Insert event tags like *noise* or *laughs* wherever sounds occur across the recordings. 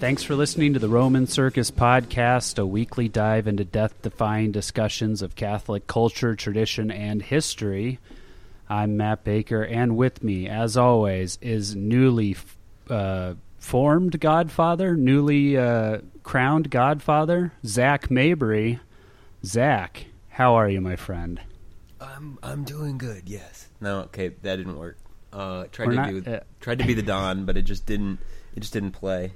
Thanks for listening to the Roman Circus Podcast, a weekly dive into death defying discussions of Catholic culture, tradition, and history. I'm Matt Baker, and with me, as always, is newly uh, formed Godfather, newly uh, crowned Godfather, Zach Mabry. Zach, how are you, my friend? I'm I'm doing good. Yes. No. Okay, that didn't work. Uh, tried We're to not- do uh, tried to be the Don, but it just didn't. It just didn't play.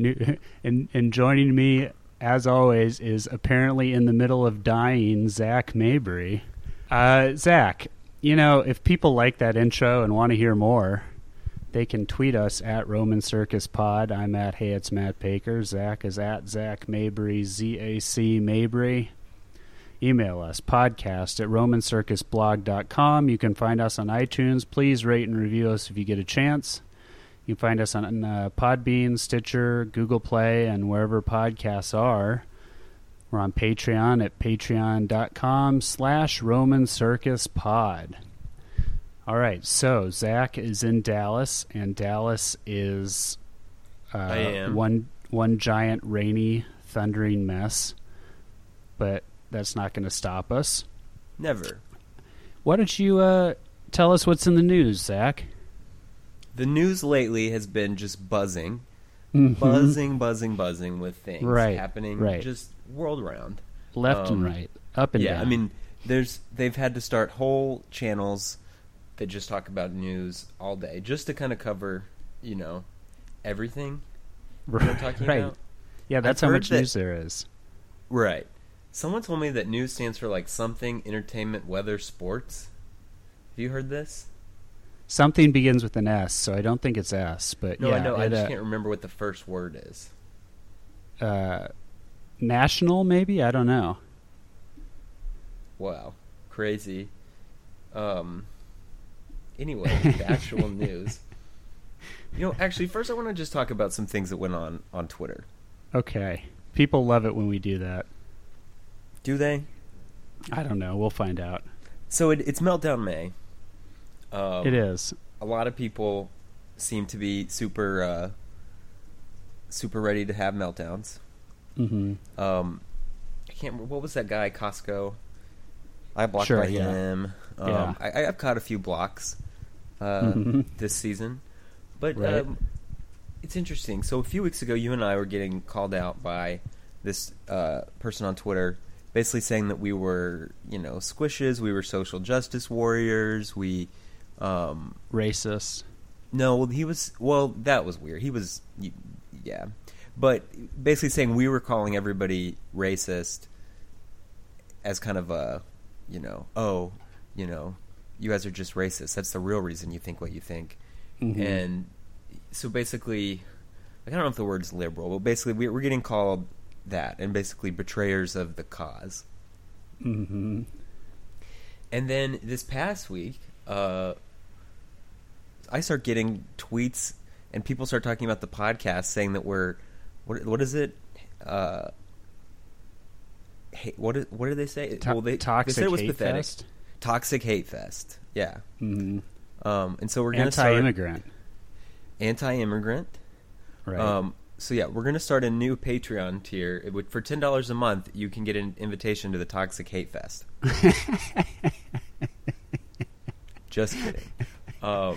New, and, and joining me, as always, is apparently in the middle of dying Zach Mabry. Uh, Zach, you know, if people like that intro and want to hear more, they can tweet us at Roman Circus Pod. I'm at Hey It's Matt Baker. Zach is at Zac Mabry, Z A C Mabry. Email us podcast at romancircusblog.com. You can find us on iTunes. Please rate and review us if you get a chance. You can find us on uh, Podbean, Stitcher, Google Play, and wherever podcasts are. We're on Patreon at patreon.com slash Roman Circus Pod. All right, so Zach is in Dallas, and Dallas is uh, one one giant rainy, thundering mess. But that's not going to stop us. Never. Why don't you uh, tell us what's in the news, Zach? The news lately has been just buzzing, Mhm. buzzing, buzzing, buzzing with things Right, happening right. just world round. left and Um, right, up and yeah, down. I mean, there's they've had to start whole channels that just talk about news all day, just to kind of cover, you know, everything. *laughs* Talking right. about? Yeah, that's I've how much that- news there is. Right. Someone told me that news stands for like something, entertainment, weather, sports. Have you heard this? Something begins with an S, so I don't think it's S. But No, yeah, I know. I just uh, can't remember what the first word is. uh, national, maybe I don't know. Wow, crazy. Um. Anyway, *laughs* the actual news. You know, actually, first I want to just talk about some things that went on on Twitter. Okay, people love it when we do that. Do they? I don't know. We'll find out. So it, it's Meltdown May. Um, it is. A lot of people seem to be super, uh, super ready to have meltdowns. hmm Um, I can't. remember What was that guy? Costco. I blocked Sure, by yeah. him. Um, Yeah. I, I've caught a few blocks uh, Mhm. this season, but Right. um, it's interesting. So a few weeks ago, you and I were getting called out by this uh, person on Twitter, basically saying that we were, you know, squishes. We were social justice warriors. We, um, Racist. no, he was. Well, that was weird. He was, yeah, but basically saying we were calling everybody racist as kind of a, you know, oh, you know, you guys are just racist. That's the real reason you think what you think, Mhm. and so basically, I don't know if the word's liberal, but basically we, we're getting called that, and basically betrayers of the cause. hmm And then this past week, uh, I start getting tweets, and people start talking about the podcast, saying that we're what what is it? Uh, hey, what is, what did they say? To- well, they, toxic they said it was hate pathetic. fest. Toxic hate fest. Yeah. hmm Um, and so we're gonna start Anti-immigrant. anti-immigrant. Right. Um, so yeah, we're gonna start a new Patreon tier. It would, for ten dollars a month, you can get an invitation to the Toxic Hate Fest. *laughs* Just kidding. Um,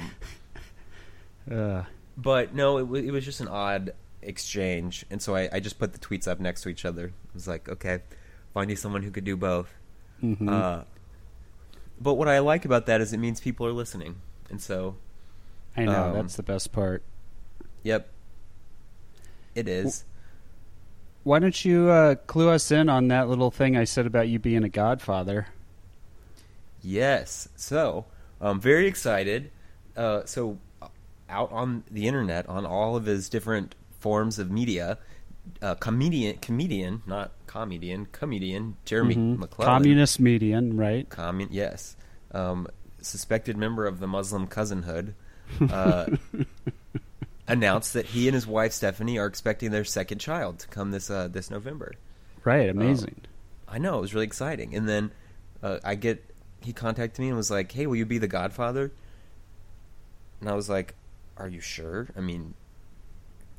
uh, but no, it, w- it was just an odd exchange, and so I, I just put the tweets up next to each other. I was like, okay, find you someone who could do both. mhm. Uh, but what I like about that is it means people are listening, and so, I know um, that's the best part. yep, it is. Why don't you uh, clue us in on that little thing I said about you being a godfather? Yes. So, I'm very excited. Uh, so, out on the internet, on all of his different forms of media, uh, comedian, comedian, not comedian, comedian, Jeremy Mhm. McLellan. Communist median, right? Commun, yes. Um, suspected member of the Muslim cousinhood. Uh, *laughs* announced that he and his wife Stephanie are expecting their second child to come this uh, this November. Right, amazing. I know it was really exciting. And then uh, I get he contacted me and was like, "Hey, will you be the Godfather?" And I was like, "Are you sure? I mean,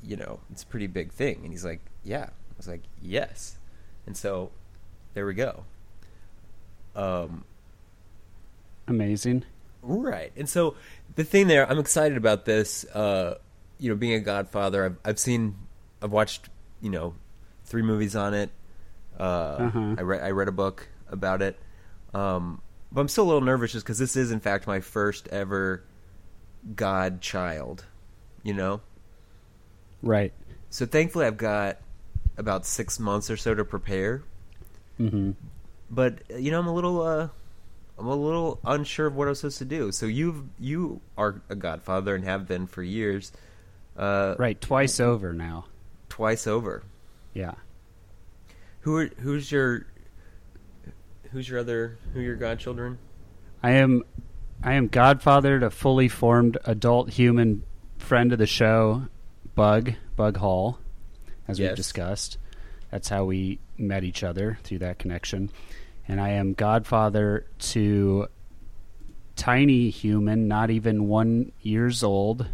you know, it's a pretty big thing." And he's like, "Yeah." I was like, "Yes." And so there we go. Um, Amazing. Right. And so the thing there, I'm excited about this. Uh, you know, being a Godfather, I've, I've seen, I've watched, you know, three movies on it. Uh, Uh-huh. I read, I read a book about it. Um, but I'm still a little nervous just because this is, in fact, my first ever godchild. You know, Right. so thankfully I've got about six months or so to prepare. hmm but uh, you know i'm a little uh i'm a little unsure of what i'm supposed to do so you've you are a godfather and have been for years uh Right. Twice over now. twice over Yeah. who are who's your who's your other who are your godchildren I am I am godfather to fully formed adult human friend of the show, Bug, Bug Hall, as we've discussed. That's how we met each other through that connection. And I am godfather to tiny human, not even one years old.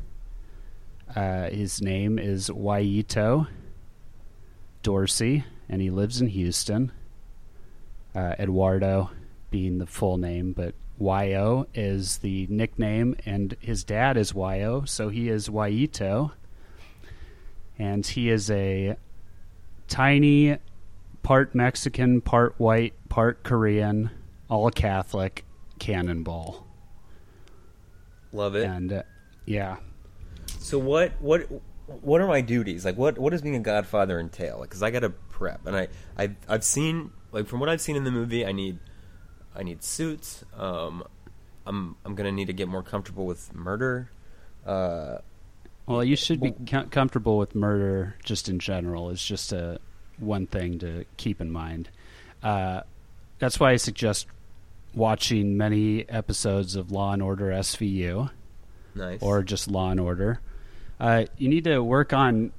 Uh, his name is Waito Dorsey, and he lives in Houston. Uh, Eduardo being the full name, but Yo is the nickname, and his dad is Yo, so he is Waito. And he is a tiny, part Mexican, part white, part Korean, all Catholic cannonball. love it And uh, yeah, so what what what are my duties like what what does being a godfather entail because i gotta prep and i I've, I've seen like from what i've seen in the movie i need i need suits um i'm i'm gonna need to get more comfortable with murder uh Well, you should be com- comfortable with murder just in general. It's just a one thing to keep in mind. Uh, that's why I suggest watching many episodes of Law and Order SVU nice or just Law and Order. Uh, you need to work on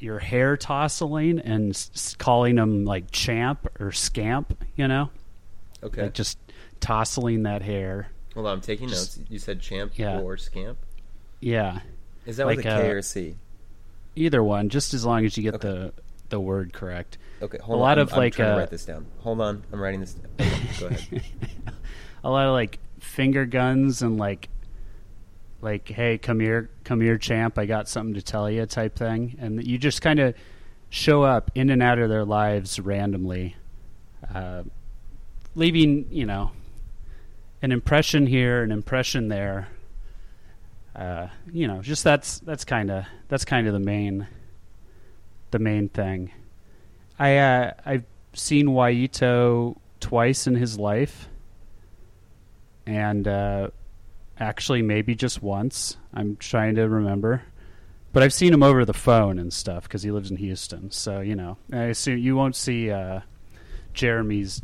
your hair tousling and s- calling them like champ or scamp. You know, okay. Like just tousling that hair. hold on i'm taking just- notes. You said champ Yeah. or scamp? Yeah, is that Like, with a K uh, or a c? Either one, just as long as you get Okay. the the word correct. okay hold a on lot I'm- of, I'm like, trying to uh, write this down. Hold on. I'm writing this okay, go ahead. *laughs* A lot of like finger guns and like like hey come here come here champ. I got something to tell you type thing. And you just kind of show up in and out of their lives randomly. Uh, leaving you know an impression here an impression there uh, you know just that's that's kind of that's kind of the main the main thing i uh, i've seen Waito twice in his life and uh, actually maybe just once. I'm trying to remember, but I've seen him over the phone and stuff because he lives in Houston. So you know, I assume you won't see uh, Jeremy's.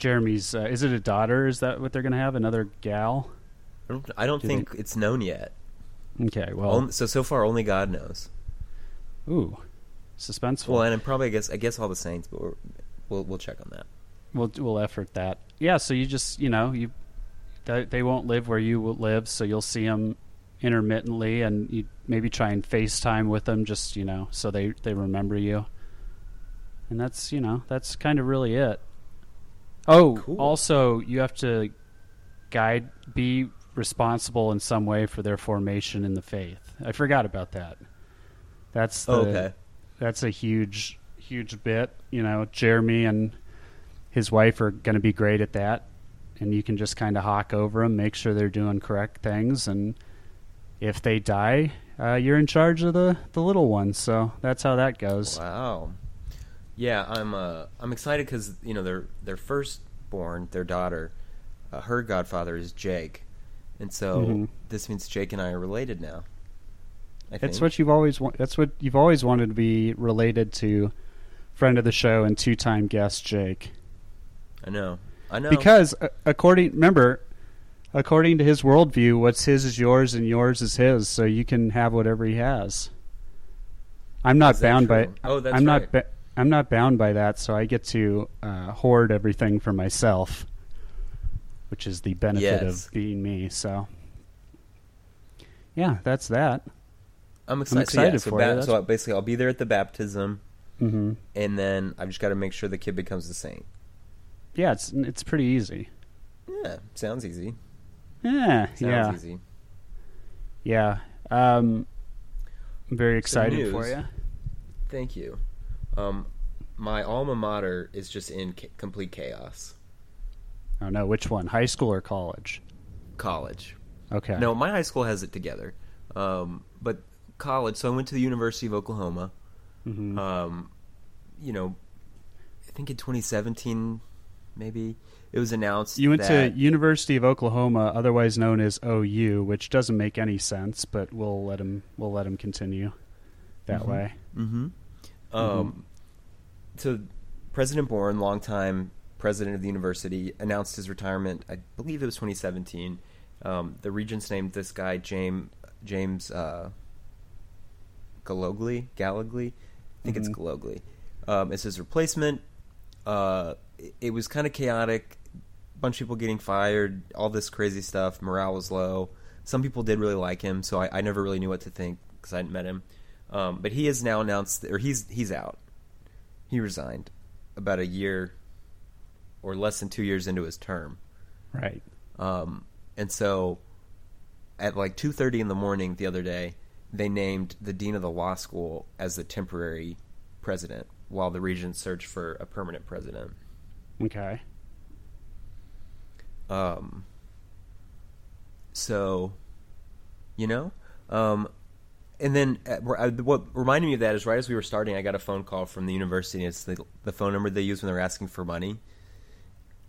Jeremy's uh, is it a daughter? Is that what they're going to have? Another gal? i don't, I don't Do think it's known yet Okay, well, Only- so so far only god knows ooh, suspenseful. well and probably i guess i guess all the saints but we're, we'll we'll check on that we'll we'll effort that. Yeah, so you just you know you they, they won't live where you will live, so you'll see them intermittently, and you maybe try and FaceTime with them, just you know, so they they remember you. And that's you know that's kind of really it. Oh, Cool. also you have to guide, be responsible in some way for their formation in the faith. I forgot about that. That's the, oh, okay that's a huge huge bit you know jeremy and his wife are going to be great at that and you can just kind of hawk over them make sure they're doing correct things and if they die uh, you're in charge of the, the little ones so that's how that goes Wow. Yeah, I'm uh, I'm excited because you know their their firstborn, their daughter, uh, her godfather is Jake, and so Mhm. this means Jake and I are related now. I that's think. what you've always wa- that's what you've always wanted to be related to friend of the show and two-time guest jake I know. I know. Because uh, according, remember, according to his worldview, what's his is yours and yours is his. So you can have whatever he has. I'm not bound by. Oh, that's I'm right. not. Ba- I'm not bound by that. So I get to uh, hoard everything for myself, which is the benefit Yes. of being me. So, yeah, that's that. I'm excited. excited so, yeah, so, for ba- you, so basically, I'll be there at the baptism, hmm and then I've just got to make sure the kid becomes a saint. Yeah, it's it's pretty easy. Yeah, sounds easy. Yeah, Sounds yeah, easy. yeah. Um, I'm very excited for you. Thank you. Um, my alma mater is just in ca- complete chaos. Oh no, which one? High school or college? College. Okay. No, my high school has it together. Um, but college, so I went to the University of Oklahoma. Mhm. Um, you know, I think in 2017, maybe it was announced. you went to University of Oklahoma, otherwise known as OU, which doesn't make any sense, but we'll let him we'll let him continue that Mhm. way. Mm-hmm. Um, so President Boren, longtime president of the university, announced his retirement. I believe it was 2017. Um, the regents named this guy James James uh, Gallogly. Gallegly, I think it's Mhm. Gallogly. Um, as his replacement. Uh, it, it was kind of chaotic. bunch of people getting fired. All this crazy stuff. Morale was low. Some people did really like him, so I, I never really knew what to think because I hadn't met him. Um, but he has now announced, or he's he's out. He resigned about a year or less than two years into his term. Right. Um, and so, at like two thirty in the morning the other day, they named the dean of the law school as the temporary president, while the regents search for a permanent president. Okay. Um, so, you know, um, and then uh, uh, what reminded me of that is right as we were starting, I got a phone call from the university. And it's the, the phone number they use when they're asking for money.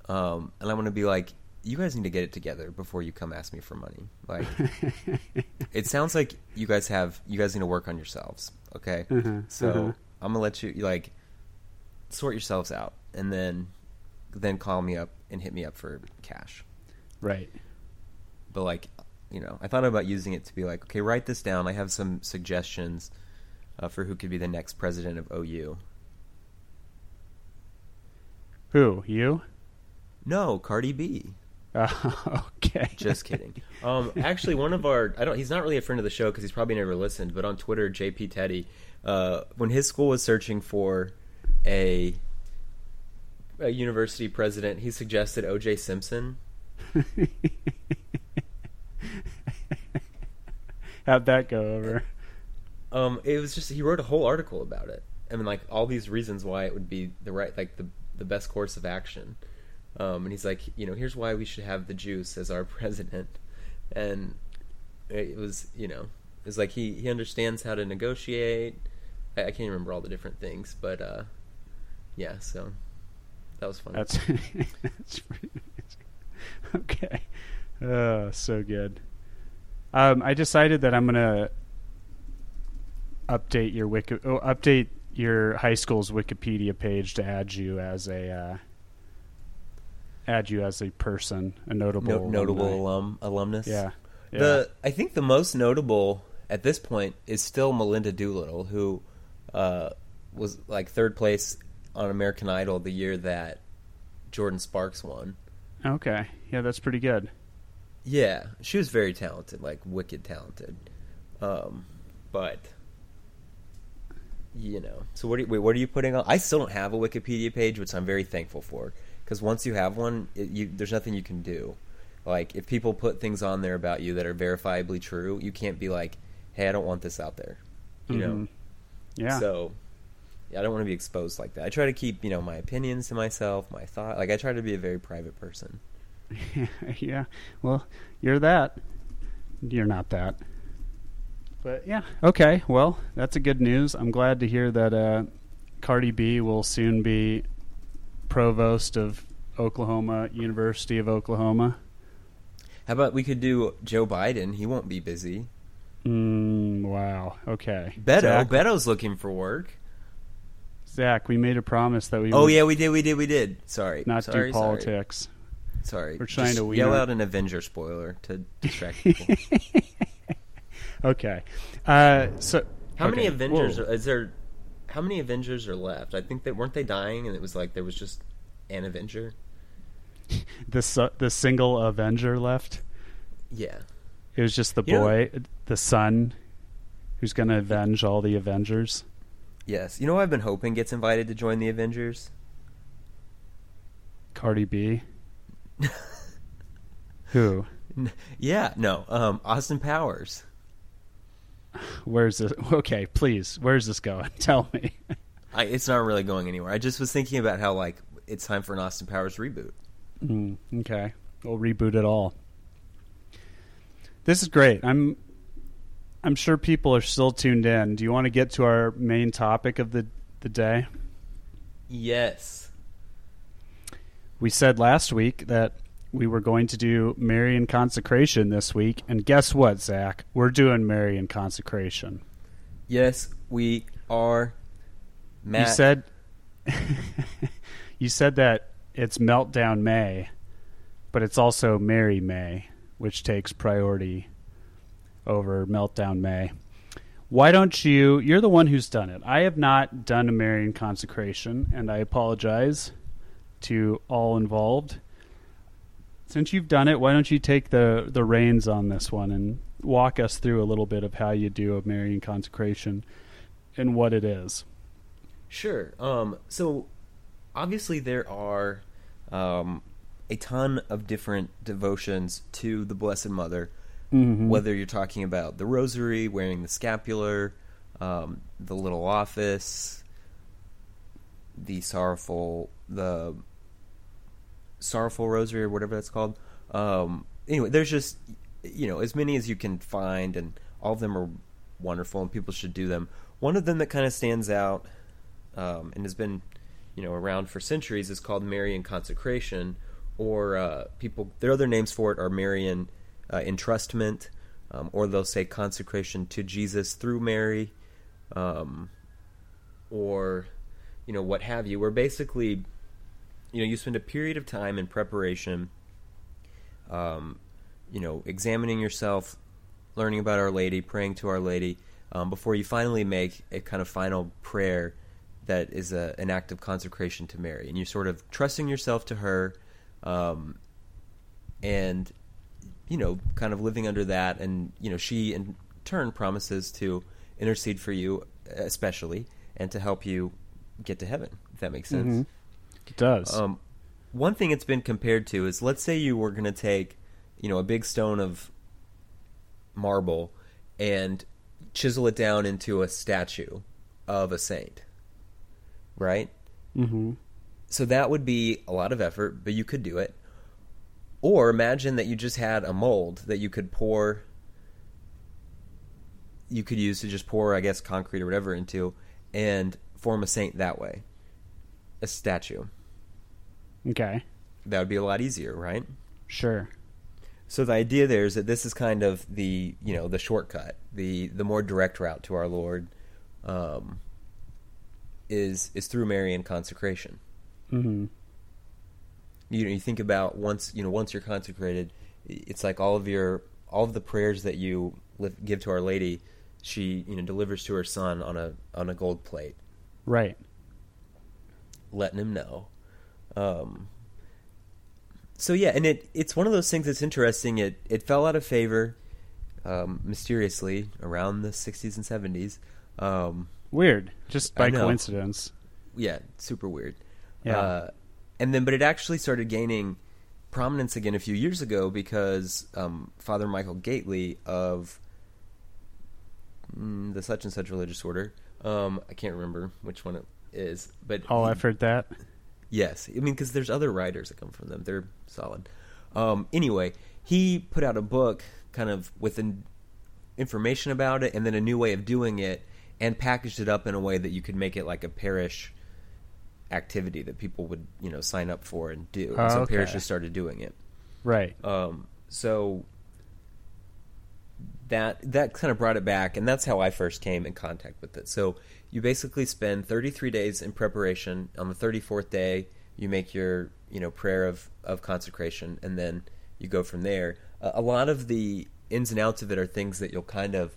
Um, and I want to be like, you guys need to get it together before you come ask me for money. Like, *laughs* it sounds like you guys have you guys need to work on yourselves. Okay, Uh-huh, so uh-huh. I'm gonna let you like sort yourselves out, and then then call me up and hit me up for cash. right. But like, you know, I thought about using it to be like, okay, write this down. I have some suggestions uh, for who could be the next president of OU. Who? You? No, Cardi B. Uh, *laughs* okay. Just kidding. Um, actually, one of our I don't. He's not really a friend of the show because he's probably never listened. But on Twitter, JP Teddy, uh, when his school was searching for a a university president, he suggested O.J. Simpson. *laughs* *laughs* How'd that go over? Um, it was just he wrote a whole article about it. I mean, like all these reasons why it would be the right, like the the best course of action. Um, and he's like, you know, here's why we should have the juice as our *laughs* president. And it was, you know, it's like he he understands how to negotiate. I, I can't remember all the different things, but uh, yeah. So that was fun. That's *laughs* that's pretty. Okay. Oh, so good. Um, I decided that I'm gonna update your wiki oh, update your high school's Wikipedia page to add you as a uh, add you as a person, a notable No- notable alumni. alum alumnus. Yeah. yeah. The I think the most notable at this point is still Melinda Doolittle, who uh, was like third place on American Idol the year that Jordin Sparks won. okay. Yeah, that's pretty good. Yeah, she was very talented, like wicked talented. Um, but you know, so what? Are you, wait, what are you putting on? I still don't have a Wikipedia page, which I'm very thankful for, because once you have one, it, you, there's nothing you can do. Like if people put things on there about you that are verifiably true, you can't be like, "Hey, I don't want this out there," you know. Mhm. Yeah. So yeah, I don't want to be exposed like that. I try to keep you know my opinions to myself, my thought. Like I try to be a very private person. *laughs* yeah. Well, you're that. You're not that. But yeah. Okay. Well, that's a good news. I'm glad to hear that uh, Cardi B will soon be provost of Oklahoma University of Oklahoma. How about we could do Joe Biden? He won't be busy. Mm, wow. Okay. Beto, Zach, Beto's looking for work. Zach, we made a promise that we Oh yeah, we did, we did, we did. Sorry, not sorry, do politics. Sorry, Sorry, we're trying Just to yell out- an Avenger spoiler to distract *laughs* people. Okay. Uh, so How many Avengers whoa. are, is there? How many Avengers are left? I think that weren't they dying, and it was like there was just an Avenger. *laughs* the su- the single Avenger left? Yeah, It was just the You know- boy, the son, who's going to avenge all the Avengers. Yes. You know, who I've been hoping gets invited to join the Avengers. Cardi B. *laughs* Who? *laughs* Yeah. No. Um, Austin Powers. Where's this? Okay, please. Where's this going? *laughs* Tell me. I, it's not really going anywhere. I just was thinking about how like it's time for an Austin Powers reboot. Mm, okay, we'll reboot it all. This is great. I'm I'm sure people are still tuned in. Do you want to get to our main topic of the the day? Yes. We said last week that we were going to do Marian consecration this week, and guess what, Zach? We're doing Marian consecration. Yes, we are. Matt, You said *laughs* you said that it's Meltdown May, but it's also Mary May, which takes priority over Meltdown May. Why don't you? You're the one who's done it. I have not done a Marian consecration, and I apologize to all involved. Since you've done it, why don't you take the the reins on this one and walk us through a little bit of how you do a Marian consecration and what it is? Sure. Um, so obviously there are um, a ton of different devotions to the Blessed Mother. Mm-hmm. Whether you're talking about the Rosary, wearing the scapular, um, the little office, the sorrowful, the sorrowful Rosary or whatever that's called. Um, anyway, there's just you know as many as you can find, and all of them are wonderful, and people should do them. One of them that kind of stands out um, and has been you know around for centuries is called Marian consecration, or uh, people their other names for it are Marian uh, entrustment, um, or they'll say consecration to Jesus through Mary, um, or you know what have you. Where basically you know you spend a period of time in preparation, um, you know examining yourself, learning about Our Lady, praying to Our Lady. Um, before you finally make a kind of final prayer that is a, an act of consecration to Mary, and you're sort of trusting yourself to her, um, and you know, kind of living under that, and you know, she in turn promises to intercede for you, especially, and to help you get to heaven. If that makes sense. Mhm. It does. Um, one thing it's been compared to is, let's say you were going to take, you know, a big stone of marble and chisel it down into a statue of a saint, right? mm-hmm. So that would be a lot of effort, but you could do it. Or imagine that you just had a mold that you could pour, you could use to just pour, I guess, concrete or whatever into, and form a saint that way, a statue. Okay. That would be a lot easier, right? Sure. So the idea there is that this is kind of the you know the shortcut, the the more direct route to our Lord, um, is is through Marian consecration. Mm-hmm. you know you think about once you know once you're consecrated it's like all of your all of the prayers that you live, give to our lady she you know delivers to her son on a on a gold plate Right. letting him know um so yeah and it it's one of those things that's interesting it it fell out of favor um mysteriously around the 60s and 70s um Weird. Just by coincidence. yeah, super weird. Yeah. Uh, and then, but it actually started gaining prominence again a few years ago because um, Father Michael Gaitley of mm, the such and such religious order. Um, I can't remember which one it is, but Oh, he- I've heard that. Yes, I mean because there's other writers that come from them. They're solid. Um, anyway, he put out a book, kind of with an information about it, and then a new way of doing it, and packaged it up in a way that you could make it like a parish activity that people would you know sign up for and do. Oh, and so okay. parishes started doing it. Right. Um, so that that kind of brought it back, and that's how I first came in contact with it. So you basically spend 33 days in preparation. On the 34th day, you make your you know prayer of of consecration, and then you go from there. A, a lot of the ins and outs of it are things that you'll kind of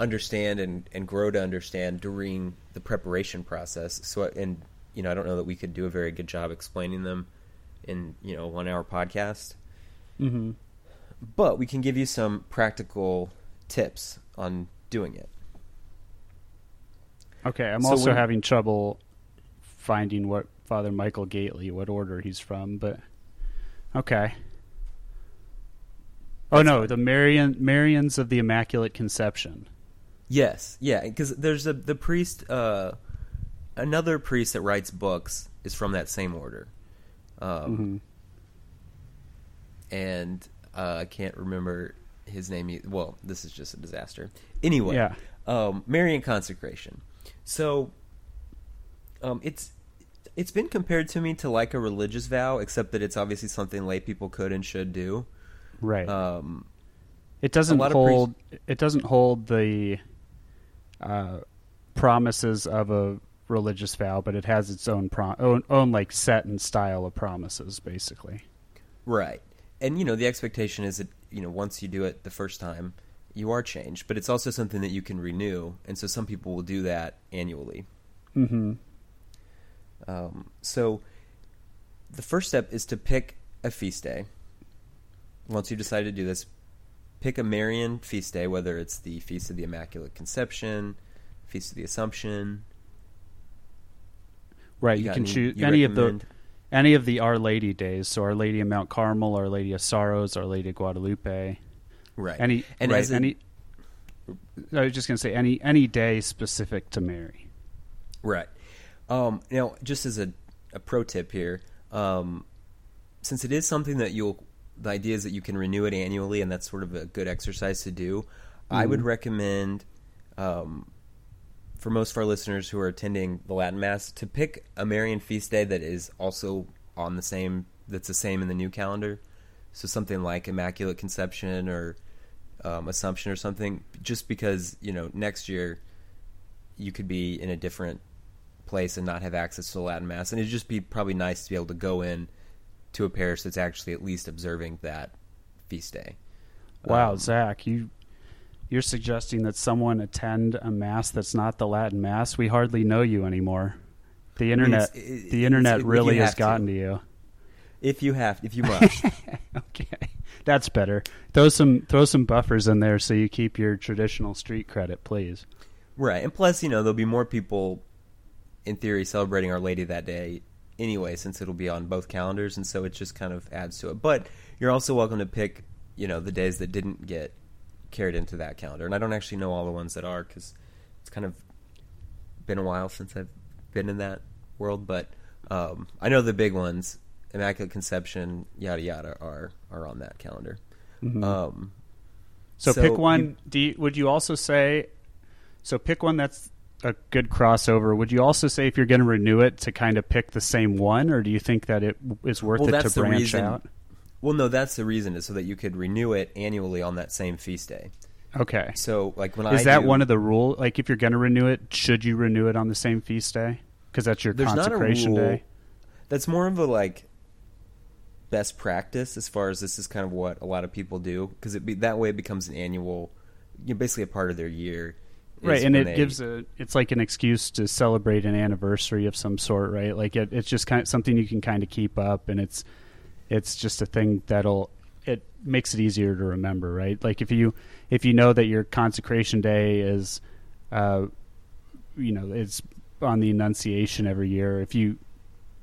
understand and, and grow to understand during the preparation process. So, and you know, I don't know that we could do a very good job explaining them in you know one hour podcast, Mm-hmm. But we can give you some practical tips on doing it. Okay, I'm So also when- having trouble finding what Father Michael Gaitley, what order he's from, but okay. Oh no, fine. the Marian Marians of the Immaculate Conception. Yes, yeah, because there's a the priest, uh, another priest that writes books is from that same order, um, hmm and uh, I can't remember his name. Well, this is just a disaster. Anyway, Yeah. um, Marian consecration. So, um, it's it's been compared to me to like a religious vow, except that it's obviously something lay people could and should do. Right. Um, it doesn't a lot of hold. it doesn't hold the uh, promises of a religious vow, but it has its own prom- own, own like set and style of promises, basically. Right. And you know, the expectation is that, you know, once you do it the first time, you are changed, but it's also something that you can renew, and so some people will do that annually. Mm-hmm. Um, so the first step is to pick a feast day. Once you decide to do this, pick a Marian feast day, whether it's the Feast of the Immaculate Conception, Feast of the Assumption. Right. You, got can any choose you any of the recommend? Any of the Our Lady days. So Our Lady of Mount Carmel, Our Lady of Sorrows, Our Lady of Guadalupe. Right. Any and right, any. I was just going to say any any day specific to Mary. Right. Um, now, just as a, a pro tip here, um, since it is something that you'll, the idea is that you can renew it annually, and that's sort of a good exercise to do. I would Mhm. recommend, um, for most of our listeners who are attending the Latin Mass, to pick a Marian feast day that is also on the same, that's the same in the new calendar. So something like Immaculate Conception or um, Assumption or something, just because you know next year you could be in a different place and not have access to the Latin Mass, and it'd just be probably nice to be able to go in to a parish that's actually at least observing that feast day. Wow, Um, Zach, you you're suggesting that someone attend a mass that's not the Latin Mass? We hardly know you anymore. The internet, it- the internet really has have to. gotten to you. If you have, if you *laughs* must, okay, that's better. Throw some throw some buffers in there so you keep your traditional street credit, please. right? And plus, you know, there'll be more people, in theory, celebrating Our Lady that day anyway, since it'll be on both calendars, and so it just kind of adds to it. But you're also welcome to pick, you know, the days that didn't get carried into that calendar, and I don't actually know all the ones that are because it's kind of been a while since I've been in that world, but um, I know the big ones, Immaculate Conception, yada yada, are are on that calendar. Mhm. Um, So, So pick one. you- do you, would you also say? So pick one that's a good crossover. Would you also say if you're going to renew it to kind of pick the same one, or do you think that it is worth Well, it to branch reason- out? Well, no, that's the reason is so that you could renew it annually on that same feast day. Okay. So, like when I Is that do- one of the rule? Like, if you're going to renew it, should you renew it on the same feast day? Because that's your There's not a consecration rule. day. That's more of a like best practice as far as this is kind of what a lot of people do because it be that way it becomes an annual, you know, basically a part of their year. Right, and it they- gives a. It's like an excuse to celebrate an anniversary of some sort, right? Like it, it's just kind of something you can kind of keep up, and it's, it's just a thing that'll. It makes it easier to remember, right? Like if you if you know that your consecration day is, uh, you know, it's on the Annunciation every year. If you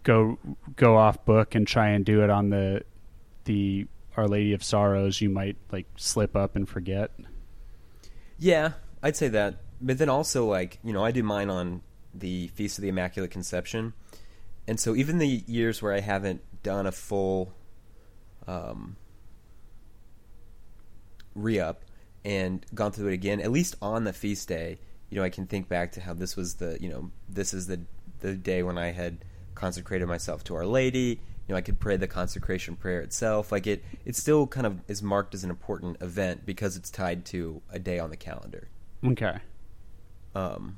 go go off book and try and do it on the the Our Lady of Sorrows, you might like slip up and forget. Yeah, I'd say that. But then also, like, you know, I do mine on the Feast of the Immaculate Conception. And so even the years where I haven't done a full um, re up and gone through it again, at least on the feast day, you know, I can think back to how this was the, you know, this is the the day when I had consecrated myself to Our Lady. You know, I could pray the consecration prayer itself. Like it, it still kind of is marked as an important event because it's tied to a day on the calendar. Okay. Um,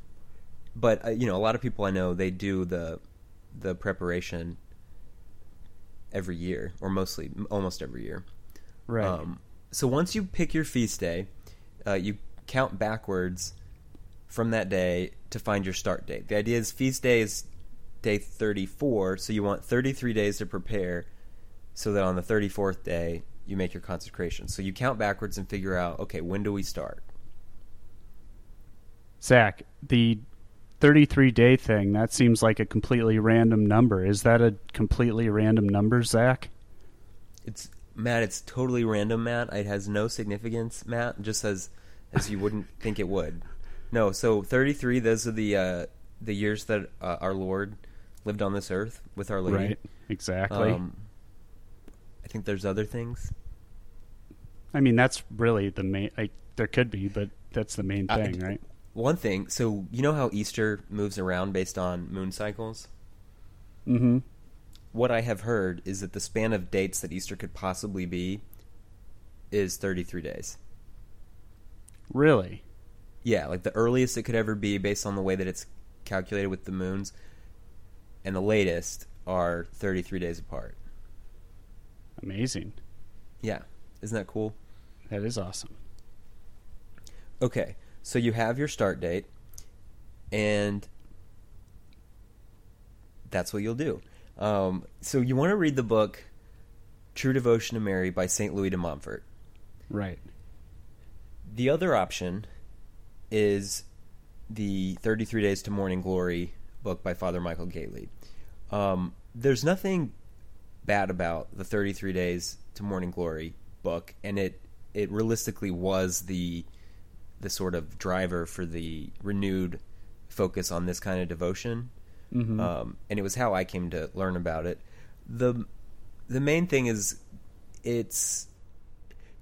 but uh, you know, a lot of people I know they do the the preparation every year, or mostly almost every year. Right. Um, so once you pick your feast day, uh, you count backwards from that day to find your start date. The idea is feast day is day 34, so you want 33 days to prepare so that on the 34th day you make your consecration. So you count backwards and figure out, okay, when do we start? Zach, the 33 day thing, that seems like a completely random number. Is that a completely random number, Zach? It's Matt. It's totally random, Matt. It has no significance, Matt. Just as as you wouldn't *laughs* think it would. No. So 33. Those are the uh, the years that uh, our Lord lived on this earth with Our Lady. Right. Exactly. Um, I think there's other things. I mean, that's really the main. Like, there could be, but that's the main I- thing, right? One thing. So you know how Easter moves around based on moon cycles. Mm-hmm. What I have heard is that the span of dates that Easter could possibly be is 33 days. Really? Yeah, like the earliest it could ever be based on the way that it's calculated with the moons, and the latest are 33 days apart. Amazing. Yeah, isn't that cool? That is awesome. Okay, so you have your start date, and that's what you'll do. Um, so you want to read the book True Devotion to Mary by St. Louis de Montfort. Right. The other option is the 33 Days to Morning Glory book by Father Michael Gaitley. Um, there's nothing bad about the 33 Days to Morning Glory book, and it it realistically was the the sort of driver for the renewed focus on this kind of devotion. Mhm. Um, and it was how I came to learn about it. the The main thing is, it's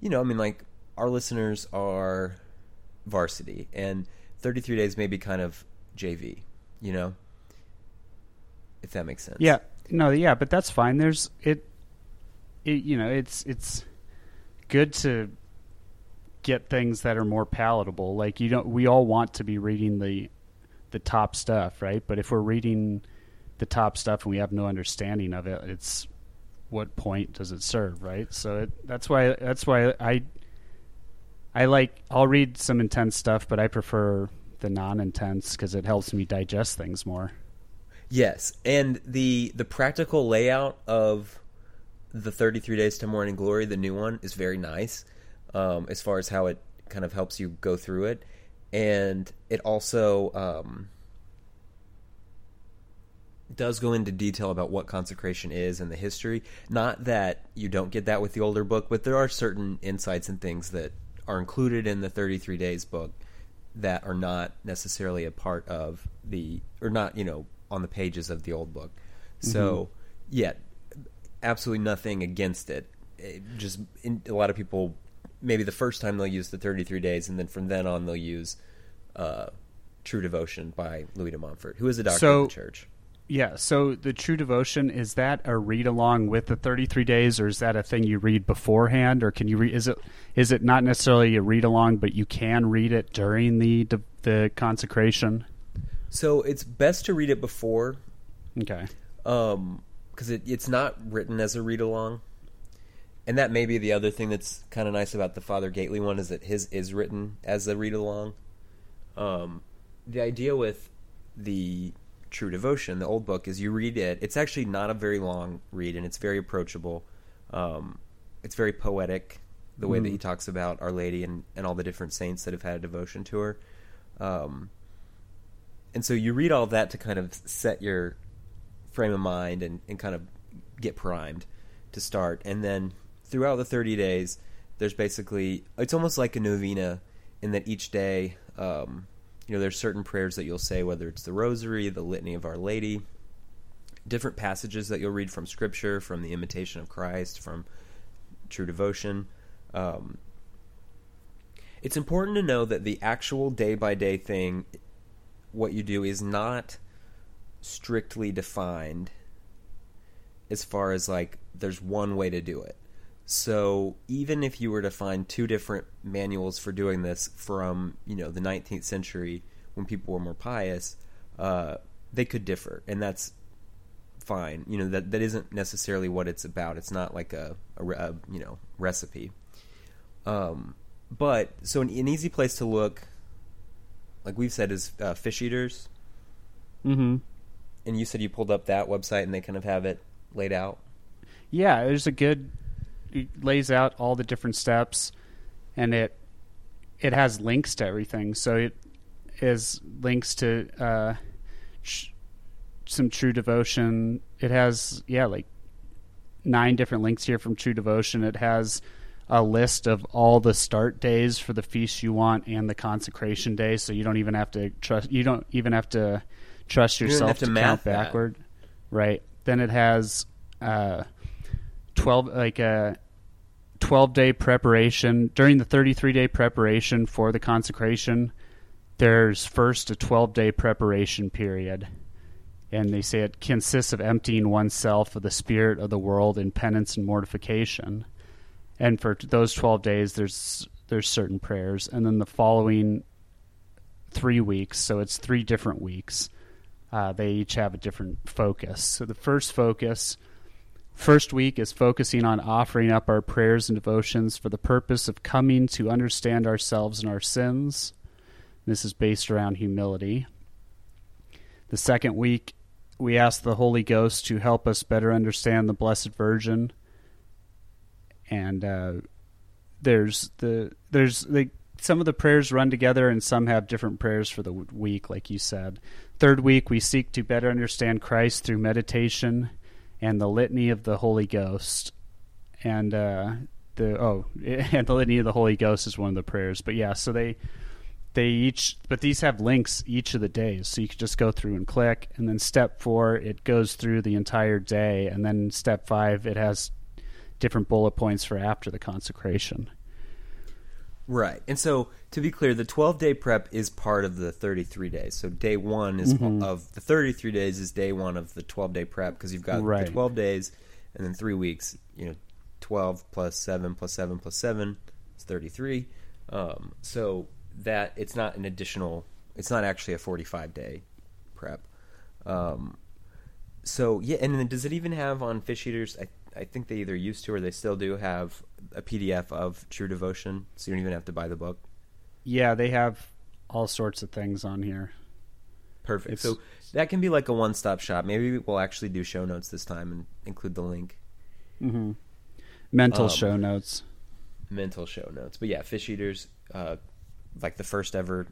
you know, I mean, like our listeners are varsity, and 33 days may be kind of JV, you know, if that makes sense. Yeah. No. Yeah. But that's fine. There's it. It. You know. It's it's good to get things that are more palatable. Like you don't. We all want to be reading the the top stuff, right? But if we're reading the top stuff and we have no understanding of it, it's what point does it serve, right? So it, that's why that's why I I like I'll read some intense stuff, but I prefer the non-intense because it helps me digest things more. Yes, and the the practical layout of the 33 days to morning glory, the new one, is very nice. Um, as far as how it kind of helps you go through it, and it also um, does go into detail about what consecration is and the history. Not that you don't get that with the older book, but there are certain insights and things that are included in the 33 days book that are not necessarily a part of the or not you know on the pages of the old book. So yeah absolutely nothing against it, it just in, a lot of people maybe the first time they'll use the 33 days and then from then on they'll use uh, true devotion by louis de montfort who is a doctor So- of the church Yeah. So the True Devotion is that a read along with the 33 days, or is that a thing you read beforehand, or can you read? Is it is it not necessarily a read along, but you can read it during the the consecration? so it's best to read it before Okay. um because it, it's not written as a read along and that may be the other thing that's kind of nice about the father gaitley one is that his is written as a read along. Um the idea with the true devotion the old book is you read it it's actually not a very long read and it's very approachable. Um it's very poetic the way that he talks about our lady and, and all the different saints that have had a devotion to her. Um and so you read all that to kind of set your frame of mind and, and kind of get primed to start. And then throughout the 30 days, there's basically, it's almost like a novena in that each day, um, you know, there's certain prayers that you'll say, whether it's the Rosary, the Litany of Our Lady, different passages that you'll read from Scripture, from the Imitation of Christ, from True Devotion. Um, it's important to know that the actual day by day thing, what you do, is not strictly defined as far as like there's one way to do it. So even if you were to find two different manuals for doing this from you know the 19th century when people were more pious, uh, they could differ, and that's fine. You know that that isn't necessarily what it's about. It's not like a, a, a you know recipe. Um, but so an, an easy place to look, like we've said, is uh, fish eaters. Mm-hmm. And you said you pulled up that website and they kind of have it laid out. Yeah, there's a good. It lays out all the different steps, and it it has links to everything. So it is links to uh, sh- some True Devotion. It has yeah like nine different links here from True Devotion. It has a list of all the start days for the feast you want and the consecration day, so you don't even have to trust. You don't even have to trust You yourself have to to, count that. backward. Right. Then it has uh, twelve like a twelve day preparation during the thirty three day preparation for the consecration. There's first a twelve day preparation period and they say it consists of emptying oneself of the spirit of the world in penance and mortification. And for those twelve days, there's there's certain prayers, and then the following three weeks, so it's three different weeks. Uh, they each have a different focus. So the first focus, first week, is focusing on offering up our prayers and devotions for the purpose of coming to understand ourselves and our sins. This is based around humility. The second week, we ask the Holy Ghost to help us better understand the Blessed Virgin. And uh, there's the there's the some of the prayers run together, and some have different prayers for the week, like you said. Third week, we seek to better understand Christ through meditation and the litany of the Holy Ghost. And uh, the oh, *laughs* and the litany of the Holy Ghost is one of the prayers. But yeah, so they they each but these have links each of the days so you can just go through and click and then step four it goes through the entire day and then step five it has different bullet points for after the consecration Right. And so, to be clear, the 12 day prep is part of the 33 days. So, day one is Mm-hmm. of the 33 days is day one of the 12 day prep because you've got Right. the 12 days and then three weeks. You know, 12 plus 7 plus 7 plus 7 is 33. Um, so, that it's not an additional, it's not actually a 45 day prep. Um, so, yeah, and then does it even have on Fish Eaters? I, I think they either used to or they still do have a PDF of True Devotion, so you don't even have to buy the book. yeah they have all sorts of things on here Perfect. It's- so that can be like a one-stop shop. Maybe we'll actually do show notes this time and include the link, hmm mental Um, show notes mental show notes. But yeah, Fish Eaters, uh, like the first ever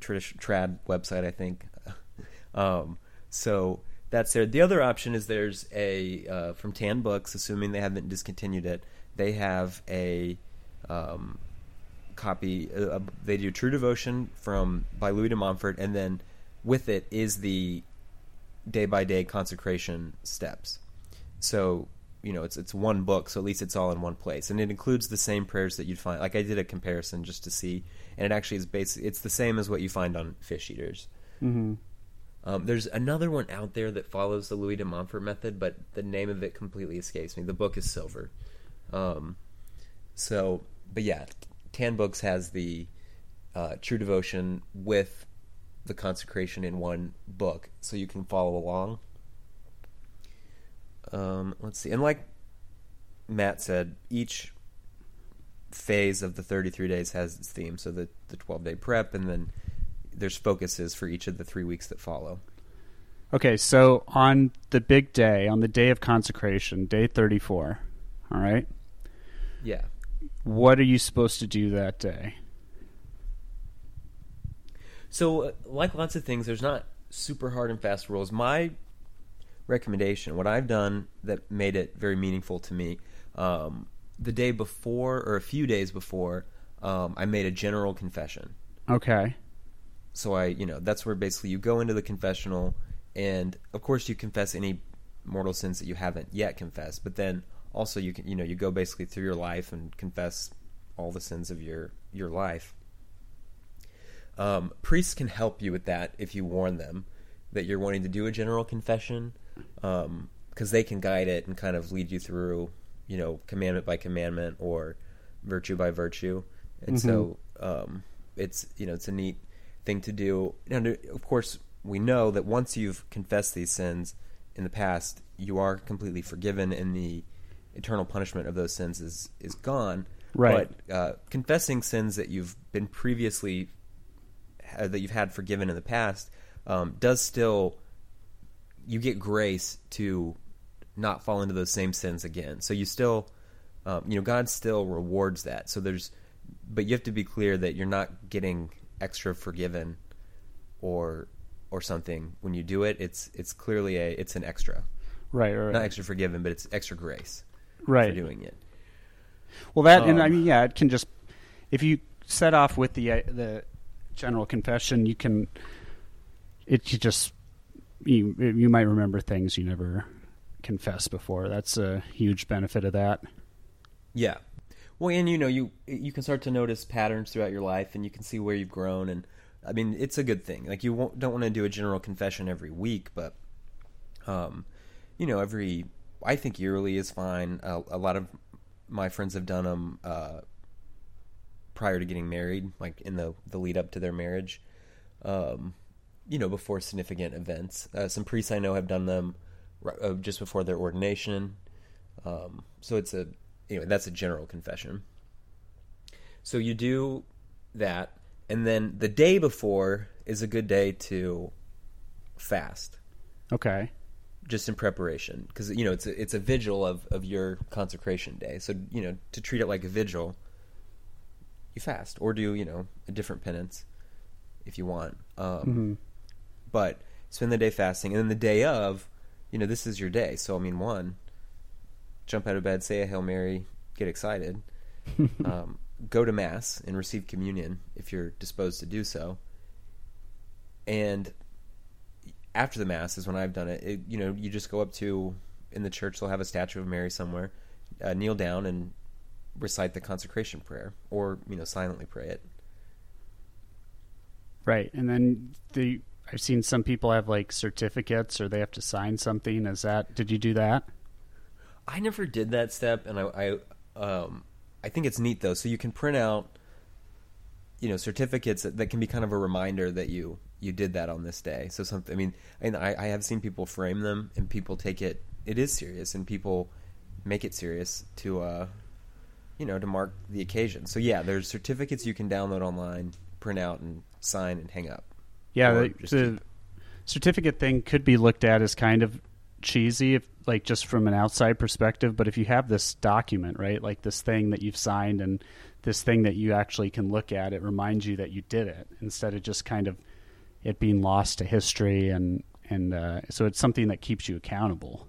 trad, trad website, I think. *laughs* um, so that's there. The other option is there's a uh, from Tan Books, assuming they haven't discontinued it. They have a um, copy. Uh, they do True Devotion from by Louis de Montfort, and then with it is the day by day consecration steps. So you know it's it's one book, so at least it's all in one place, and it includes the same prayers that you'd find. Like I did a comparison just to see, and it actually is basically it's the same as what you find on Fish Eaters. hmm Um, there's another one out there that follows the Louis de Montfort method, but the name of it completely escapes me. The book is silver. Um, so, but yeah, Tan Books has the uh, True Devotion with the consecration in one book, so you can follow along. Um, let's see, and like Matt said, each phase of the 33 days has its theme. So the the 12 day prep, and then there's focuses for each of the three weeks that follow. okay so on the big day on the day of consecration day 34 all right Yeah. what are you supposed to do that day So, uh, like lots of things, there's not super hard and fast rules. My recommendation, what I've done that made it very meaningful to me, um, the day before or a few days before, um, I made a general confession. okay So I, you know, that's where basically you go into the confessional, and of course you confess any mortal sins that you haven't yet confessed, but then also you can, you know, you go basically through your life and confess all the sins of your your life. Um, priests can help you with that if you warn them that you're wanting to do a general confession, because they can guide it and kind of lead you through, you know, commandment by commandment or virtue by virtue, and so um, it's you know it's a neat thing to do. And of course, we know that once you've confessed these sins in the past, you are completely forgiven, and the eternal punishment of those sins is is gone. Right. But uh, confessing sins that you've been previously uh, that you've had forgiven in the past um, does still you get grace to not fall into those same sins again. So you still, um, you know, God still rewards that. So there's, but you have to be clear that you're not getting extra forgiven or or something when you do it it's it's clearly a it's an extra Right, right, not extra forgiven but it's extra grace right. for doing it Well, that and I Um, mean, yeah, it can just if you set off with the uh, the general confession, you can it you just you you might remember things you never confessed before. That's a huge benefit of that. Yeah. Well, and you know, you you can start to notice patterns throughout your life, and you can see where you've grown. And I mean, it's a good thing. Like you don't want to do a general confession every week, but um, you know, every I think yearly is fine. A, lot of my friends have done them uh, prior to getting married, like in the the lead up to their marriage. Um, you know, before significant events. Uh, some priests I know have done them uh, just before their ordination. Um, so it's a anyway, that's a general confession. So you do that, and then the day before is a good day to fast, Okay. just in preparation, because you know it's a, it's a vigil of of your consecration day. So you know to treat it like a vigil, you fast or do you know a different penance if you want. Um, hmm but spend the day fasting and then the day of you know this is your day so i mean one jump out of bed say a hail mary get excited *laughs* um, go to mass and receive communion if you're disposed to do so and after the mass is when i've done it, it you know you just go up to in the church they'll have a statue of mary somewhere uh, kneel down and recite the consecration prayer or you know silently pray it Right, and then the I've seen some people have like certificates or they have to sign something. Is that did you do that? I never did that step, and I, I, um, I think it's neat though. So you can print out, you know, certificates that, that can be kind of a reminder that you you did that on this day. So something. I mean, and I, I have seen people frame them, and people take it. It is serious, and people make it serious to, uh, you know, to mark the occasion. So yeah, there's certificates you can download online, print out, and sign and hang up. Yeah, the, the certificate thing could be looked at as kind of cheesy, if like just from an outside perspective. But if you have this document, right, like this thing that you've signed and this thing that you actually can look at, it reminds you that you did it instead of just kind of it being lost to history and and uh, so it's something that keeps you accountable.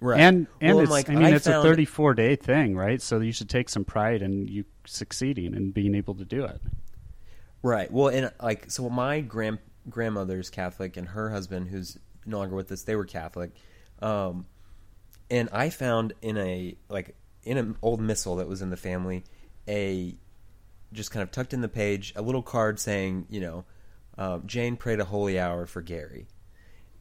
Right. And and Well, it's like, I mean I it's a 34 day thing, right? So you should take some pride in you succeeding and being able to do it. Right. Well, and like, so my grand grandmother's Catholic, and her husband, who's no longer with us, they were Catholic. Um, and I found in a like in an old missal that was in the family, a just kind of tucked in the page, a little card saying, you know, uh, Jane prayed a holy hour for Gary,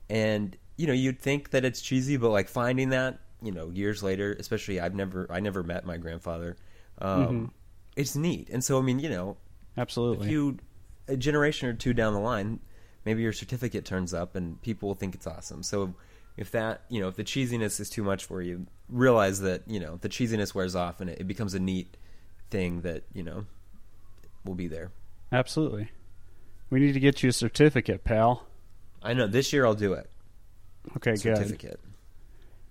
and you know, you'd think that it's cheesy, but like finding that, you know, years later, especially I've never, I never met my grandfather. Um, Mhm. It's neat, and so I mean, you know, Absolutely. if you a generation or two down the line, maybe your certificate turns up and people will think it's awesome. So if that you know if the cheesiness is too much for you, realize that you know the cheesiness wears off and it, it becomes a neat thing that you know will be there. Absolutely. We need to get you a certificate, pal. I know this year I'll do it. Okay, good. certificate.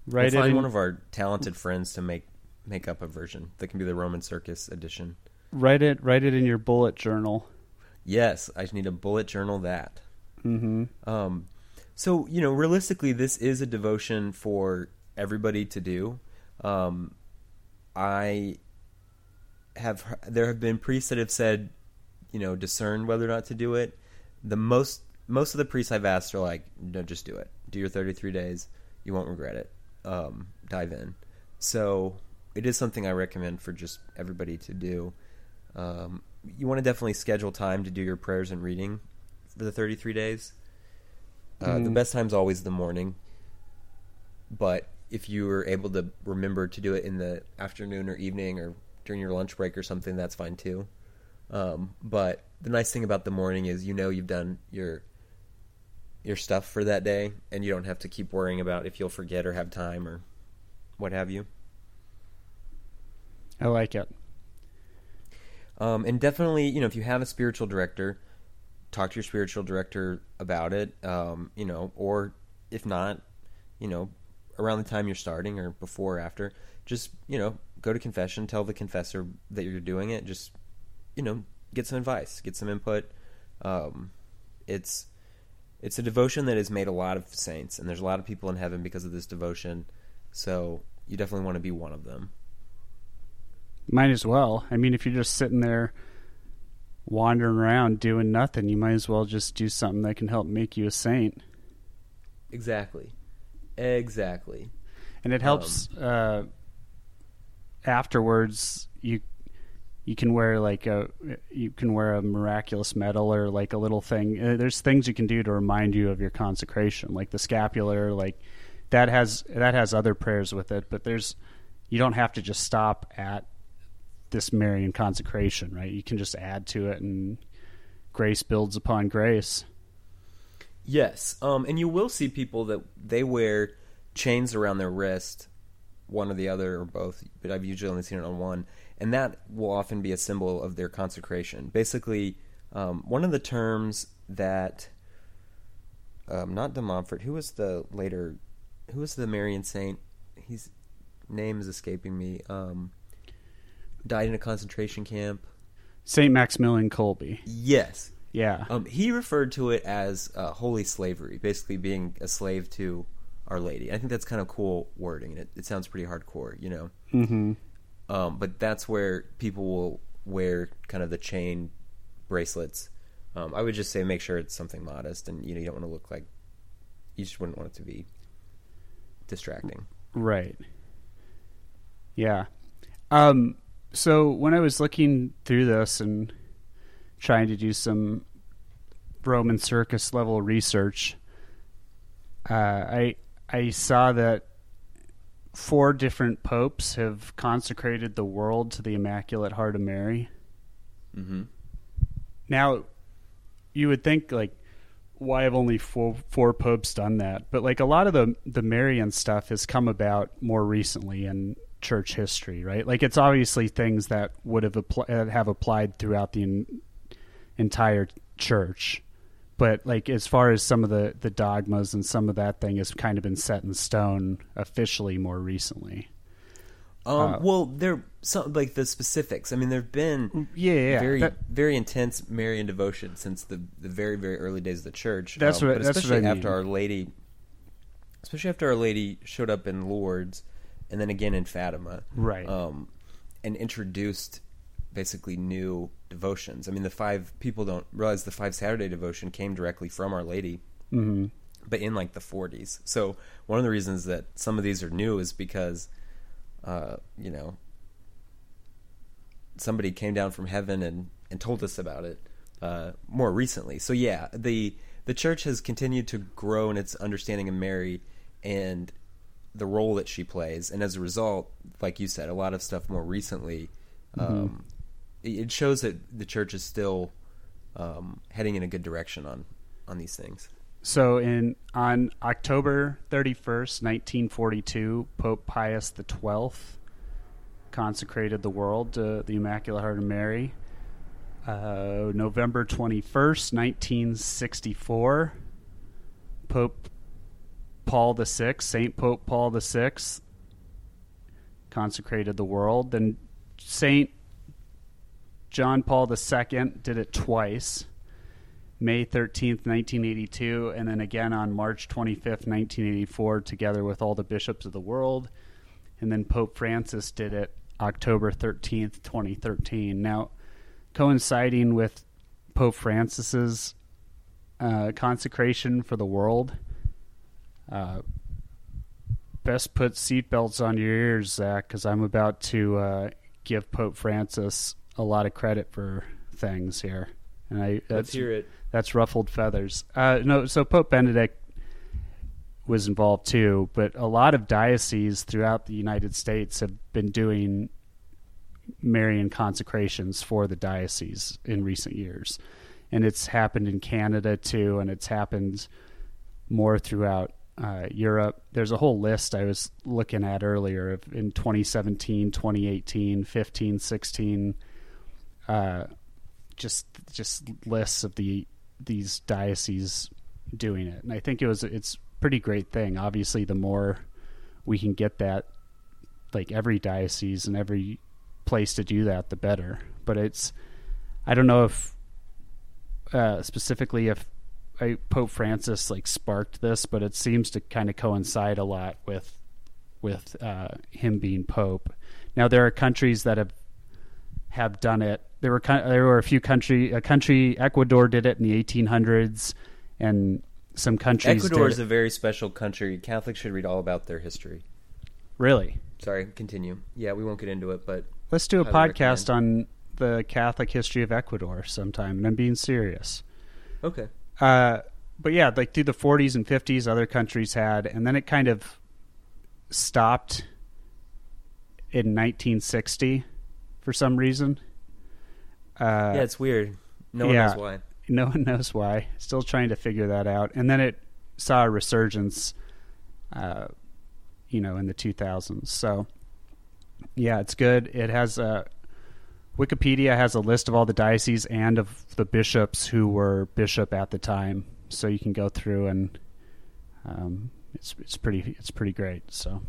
Write we'll find in, one of our talented friends to make make up a version that can be the Roman Circus edition. write it write it in your bullet journal. Yes, I need a bullet journal that. Mm-hmm. Um, so you know, realistically, this is a devotion for everybody to do. Um, I have there have been priests that have said, you know, discern whether or not to do it. The most most of the priests I've asked are like, no, just do it. Do your thirty three days. You won't regret it. Um, dive in. So it is something I recommend for just everybody to do. Um, you want to definitely schedule time to do your prayers and reading for the 33 days. Uh, The Mhm. best time's always the morning, but if you were able to remember to do it in the afternoon or evening or during your lunch break or something, that's fine too. Um, but the nice thing about the morning is you know you've done your your stuff for that day, and you don't have to keep worrying about if you'll forget or have time or what have you. I like it. Um, and definitely, you know, if you have a spiritual director, talk to your spiritual director about it. Um, you know, or if not, you know, around the time you're starting or before or after, just you know, go to confession, tell the confessor that you're doing it. Just you know, get some advice, get some input. Um, it's it's a devotion that has made a lot of saints, and there's a lot of people in heaven because of this devotion. So you definitely want to be one of them. Might as well. I mean, if you're just sitting there wandering around doing nothing, you might as well just do something that can help make you a saint. Exactly. Exactly. And it helps uh, afterwards. You you can wear like a you can wear a miraculous medal or like a little thing. Uh, There's things you can do to remind you of your consecration, like the scapular. Like that has that has other prayers with it, but there's you don't have to just stop at this Marian consecration, right? You can just add to it, and grace builds upon grace. Yes, um, and you will see people that they wear chains around their wrist, one or the other or both, but I've usually only seen it on one, and that will often be a symbol of their consecration. Basically, um, one of the terms that, um, not de Montfort, who was the later, who was the Marian saint? His name is escaping me. Um, died in a concentration camp. Saint Maximilian Kolbe. Yes, Yeah. um, he referred to it as uh, holy slavery, basically being a slave to Our Lady. I think that's kind of cool wording, and it, it sounds pretty hardcore, you know. mm-hmm. Um, but that's where people will wear kind of the chain bracelets. Um, I would just say make sure it's something modest, and you know you don't want to look like you just wouldn't want it to be distracting. Right. Yeah. Um, so when I was looking through this and trying to do some Roman circus level research, uh, I I saw that four different popes have consecrated the world to the Immaculate Heart of Mary. Mm-hmm. Now, you would think like, why have only four four popes done that? But like a lot of the the Marian stuff has come about more recently in church history, right? Like it's obviously things that would have appl- uh, have applied throughout the en- entire church. But like as far as some of the the dogmas and some of that thing has kind of been set in stone officially more recently. Um, Uh, well, there some like the specifics. I mean, there've been Yeah, yeah, yeah. very That- very intense Marian devotion since the the very very early days of the church. That's Um, what- but that's what especially I after. Our Lady, especially after Our Lady showed up in Lourdes, and then again in Fatima, Right. Um, and introduced basically new devotions. I mean, the five people don't realize the five Saturday devotion came directly from Our Lady Mhm. but in like the 40s. So one of the reasons that some of these are new is because, uh, you know, somebody came down from heaven and, and told us about it uh, more recently. So yeah, the the church has continued to grow in its understanding of Mary and the role that she plays, and as a result, like you said, a lot of stuff more recently. Um, it it shows that the church is still um, heading in a good direction on on these things. So in on October 31st, 1942, Pope Pius the twelfth consecrated the world to the Immaculate Heart of Mary. Uh, November 21st, 1964, Pope Paul the Sixth, Saint Pope Paul the Sixth, consecrated the world. Then Saint John Paul II did it twice. May 13th, 1982, and then again on March 25th, 1984, together with all the bishops of the world. And then Pope Francis did it October 13th, 2013. Now, coinciding with Pope Francis's uh, consecration for the world, uh, best put seatbelts on your ears, Zac, because I'm about to uh, give Pope Francis a lot of credit for things here. And I, Let's that's, hear it. that's ruffled feathers. Uh, no, so Pope Benedict was involved too, but a lot of dioceses throughout the United States have been doing Marian consecrations for the diocese in recent years, and it's happened in Canada too, and it's happened more throughout uh, Europe. There's a whole list I was looking at earlier of in 2017, 2018, 15, 16. Uh, just just lists of the these dioceses doing it, and I think it was it's pretty great thing. Obviously, the more we can get that, like every diocese and every place to do that, the better. But it's I don't know if uh, specifically if I, Pope Francis like sparked this, but it seems to kind of coincide a lot with with uh, him being pope. Now there are countries that have have done it. There were there were a few country a country Ecuador did it in the 1800s, and some countries. Ecuador is a very special country. Catholics should read all about their history. really. Sorry, continue. Yeah, we won't get into it, but Let's do a podcast on the Catholic history of Ecuador sometime, and I'm being serious. okay. Uh, but yeah, like through the 40s and 50s, other countries had, and then it kind of stopped in 1960 for some reason. Uh, yeah, it's weird. No one yeah. knows why. no one knows why. Still trying to figure that out. And then it saw a resurgence, uh, you know, in the 2000s. So, yeah, it's good. It has a Wikipedia has a list of all the dioceses and of the bishops who were bishop at the time, so you can go through and um, it's it's pretty it's pretty great. So,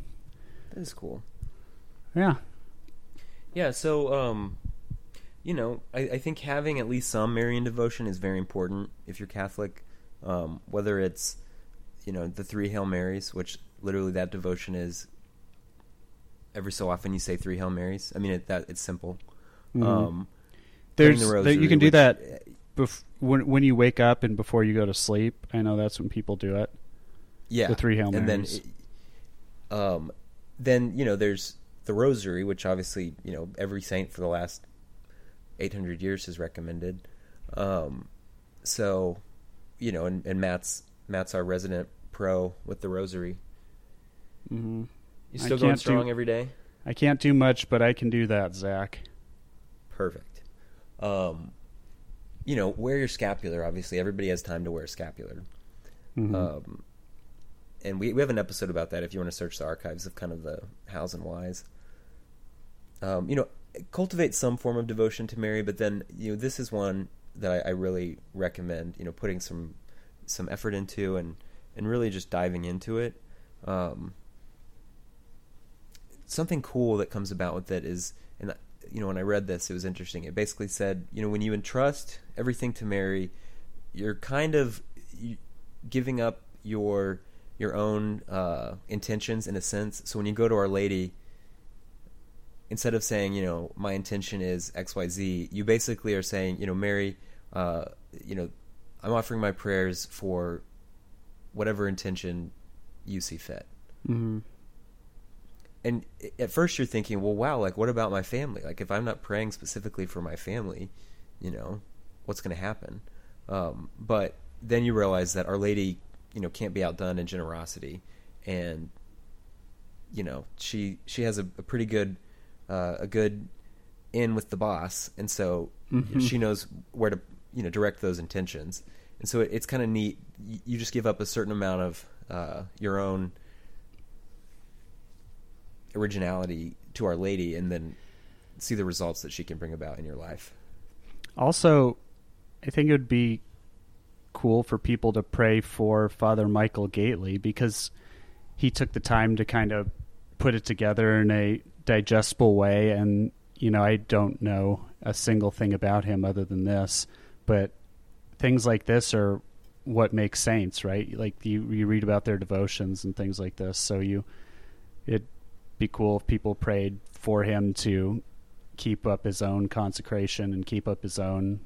That is cool. yeah, Yeah, so um, you know, I, I think having at least some Marian devotion is very important if you're Catholic. Um, whether it's you know the three Hail Marys, which literally that devotion is every so often you say three Hail Marys. I mean, it, that it's simple. Mhm. Um, there's the there, you can do which- that bef- when when you wake up and before you go to sleep. I know that's when people do it. Yeah, The three Hail and then, Marys. um, then you know, there's the Rosary, which obviously you know every saint for the last eight hundred years has recommended. Um, so, you know, and, and Matt's Matt's our resident pro with the Rosary. Mm-hmm. You still going can't do- strong every day? I can't do much, but I can do that, Zac. Perfect. Um, you know, wear your scapular. Obviously, everybody has time to wear a scapular. Mhm. Um, and we, we have an episode about that if you want to search the archives of kind of the hows and whys. Um, you know, cultivate some form of devotion to Mary, but then you know this is one that I, I really recommend. You know, putting some some effort into and and really just diving into it. Um, something cool that comes about with it is, and you know, when I read this, it was interesting. It basically said, you know, when you entrust everything to Mary, you're kind of giving up your your own uh, intentions in a sense. So when you go to Our Lady, instead of saying, you know, my intention is X, Y, Z, you basically are saying, you know, Mary, uh, you know, I'm offering my prayers for whatever intention you see fit. Mhm. And at first you're thinking, well, wow, like what about my family? Like if I'm not praying specifically for my family, you know, what's going to happen? Um, but then you realize that Our Lady, you know, can't be outdone in generosity, and you know she she has a, a pretty good uh, a good in with the boss, and so Mhm. she knows where to you know direct those intentions, and so it, it's kind of neat. You, you just give up a certain amount of uh, your own originality to Our Lady, and then see the results that she can bring about in your life. Also, I think it would be cool for people to pray for Father Michael Gaitley because he took the time to kind of put it together in a digestible way. And, you know, I don't know a single thing about him other than this, but things like this are what makes saints, right? Like you, you read about their devotions and things like this. So you, it'd be cool if people prayed for him to keep up his own consecration and keep up his own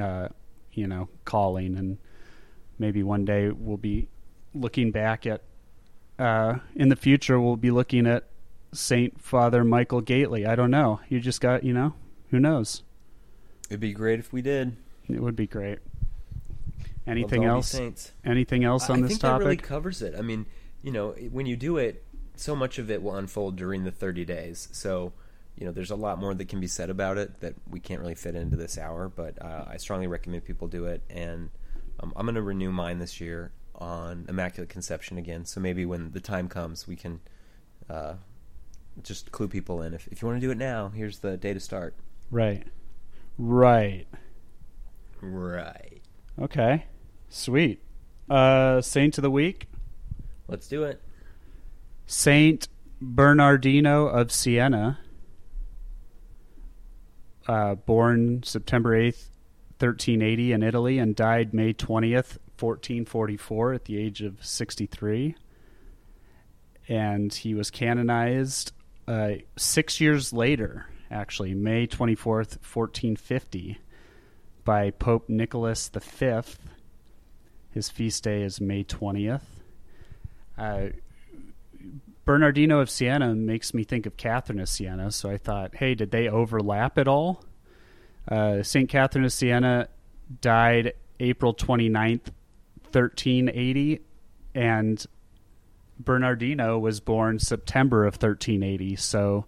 uh, you know calling and maybe one day we'll be looking back at uh, in the future we'll be looking at Saint Father Michael Gaitley. I don't know. You just got you know who knows. It'd be great if we did. It would be great. Anything else? Anything else on I this think topic? that really covers it. I mean, you know, when you do it, so much of it will unfold during the 30 days. So, you know, there's a lot more that can be said about it that we can't really fit into this hour. But uh, I strongly recommend people do it, and um, I'm going to renew mine this year on Immaculate Conception again. So maybe when the time comes, we can uh, just clue people in. If, if you want to do it now, here's the day to start. right. Right. Right. Okay. Sweet. Uh, Saint of the week. Let's do it. Saint Bernardino of Siena, uh, born September 8th, 1380 in Italy, and died May 20th, 1444 at the age of 63. And he was canonized uh, six years later, actually, May 24th, 1450, by Pope Nicholas V. His feast day is May 20th. Uh, Bernardino of Siena makes me think of Catherine of Siena, so I thought, hey, did they overlap at all? Uh, St. Catherine of Siena died April 29th, 1380, and Bernardino was born September of 1380, so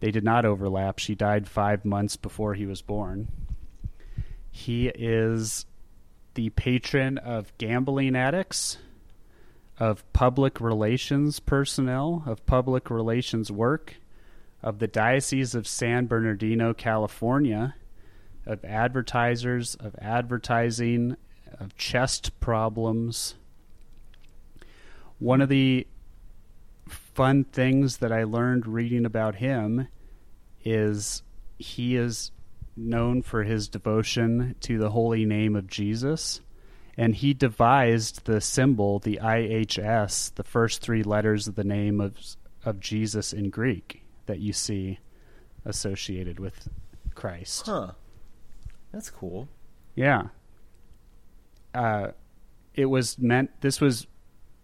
they did not overlap. She died five months before he was born. He is the patron of gambling addicts of public relations personnel, of public relations work, of the Diocese of San Bernardino, California, of advertisers, of advertising, of chest problems. One of the fun things that I learned reading about him is he is known for his devotion to the holy name of Jesus and he devised the symbol, the IHS, the first three letters of the name of of Jesus in Greek that you see associated with Christ. Huh. That's cool. Yeah. Uh, it was meant. This was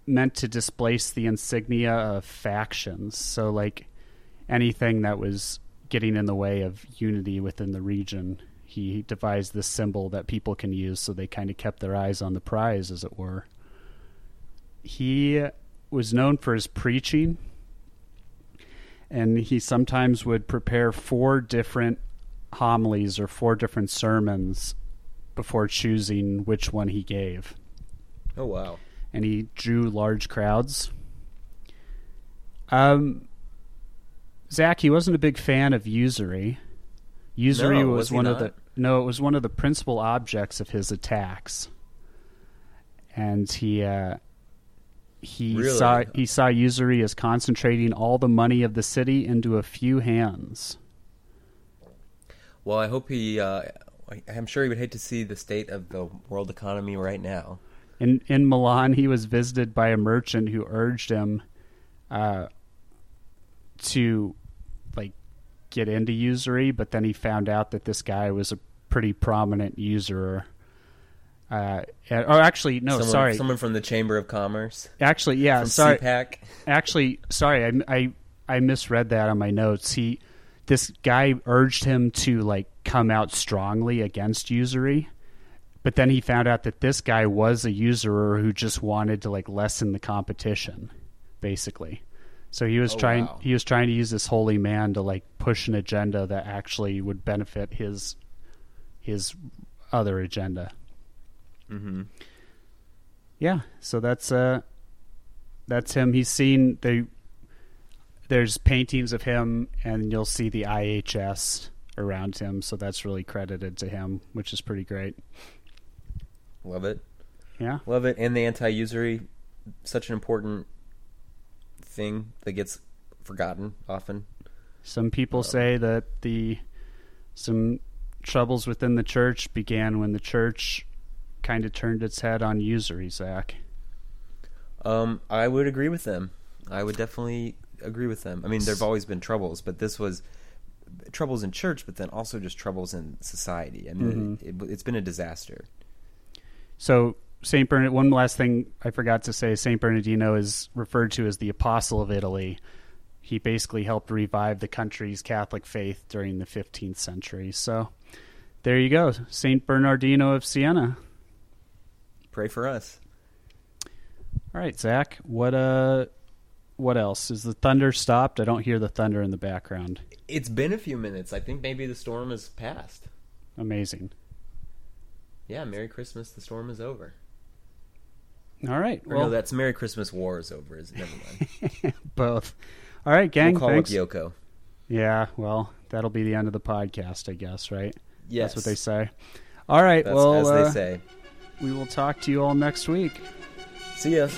meant to displace the insignia of factions. So, like anything that was getting in the way of unity within the region he devised this symbol that people can use so they kind of kept their eyes on the prize, as it were. He was known for his preaching, and he sometimes would prepare four different homilies or four different sermons before choosing which one he gave. Oh, wow. And he drew large crowds. Um, Zac, he wasn't a big fan of usury. Usury No, was, was one not? of the no, it was one of the principal objects of his attacks, and he uh, he Really? saw he saw usury as concentrating all the money of the city into a few hands. Well, I hope he. Uh, I'm sure he would hate to see the state of the world economy right now. In in Milan, he was visited by a merchant who urged him uh, to get into usury, but then he found out that this guy was a pretty prominent usurer. Uh, and- or actually, no, someone, sorry. someone from the Chamber of Commerce, Actually, yeah, from sorry. CPAC. Actually, sorry, I, I I misread that on my notes. He this guy urged him to like come out strongly against usury, but then he found out that this guy was a usurer who just wanted to like lessen the competition, basically. So he was Oh, trying wow. he was trying to use this holy man to like push an agenda that actually would benefit his his other agenda. Mm-hmm. Yeah, so that's uh that's him. He's seen they there's paintings of him and you'll see the IHS around him, so that's really credited to him, which is pretty great. Love it. Yeah. Love it. And the anti-usury, such an important thing that gets forgotten often. Some people Um, say that the some troubles within the church began when the church kind of turned its head on usury, Zac. Um, I would agree with them. I would definitely agree with them. I mean, there've always been troubles, but this was troubles in church, but then also just troubles in society. I mean, Mhm. it, it's been a disaster. So Saint Bernard. One last thing I forgot to say: Saint Bernardino is referred to as the Apostle of Italy. He basically helped revive the country's Catholic faith during the 15th century. So there you go, Saint Bernardino of Siena. Pray for us. All right, Zac. What uh, what else? Is the thunder stopped? I don't hear the thunder in the background. It's been a few minutes. I think maybe the storm has passed. Amazing. Yeah, Merry Christmas. The storm is over. All right. Or Well, no, that's Merry Christmas War is over. Is never mind. *laughs* both. All right, gang. we'll call thanks. up Yoko. Yeah. Well, that'll be the end of the podcast, I guess. Right. Yes, That's what they say. All right. That's well, as uh, they say. we will talk to you all next week. See ya.